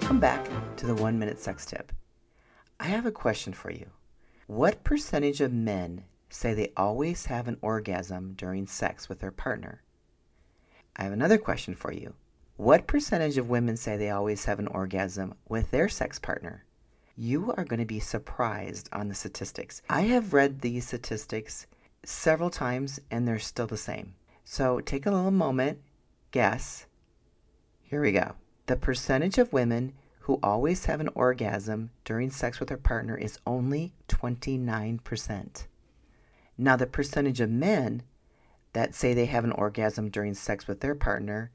Welcome back to the one minute sex tip. I have a question for you. What percentage of men say they always have an orgasm during sex with their partner? I have another question for you. What percentage of women say they always have an orgasm with their sex partner? You are going to be surprised on the statistics. I have read these statistics several times and they're still the same. So take a little moment, guess. Here we go. The percentage of women who always have an orgasm during sex with their partner is only 29%. Now, the percentage of men that say they have an orgasm during sex with their partner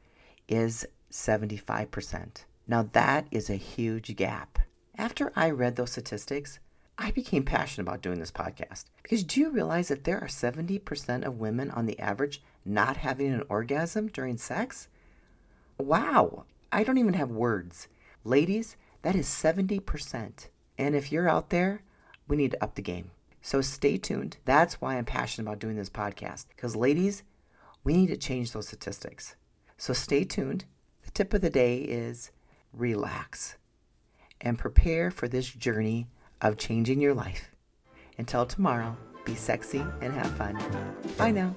is 75%. Now, that is a huge gap. After I read those statistics, I became passionate about doing this podcast because do you realize that there are 70% of women on the average not having an orgasm during sex? Wow, I don't even have words. Ladies, that is 70%. And if you're out there, we need to up the game. So stay tuned. That's why I'm passionate about doing this podcast because, ladies, we need to change those statistics. So stay tuned. The tip of the day is relax and prepare for this journey of changing your life. Until tomorrow, be sexy and have fun. Bye now.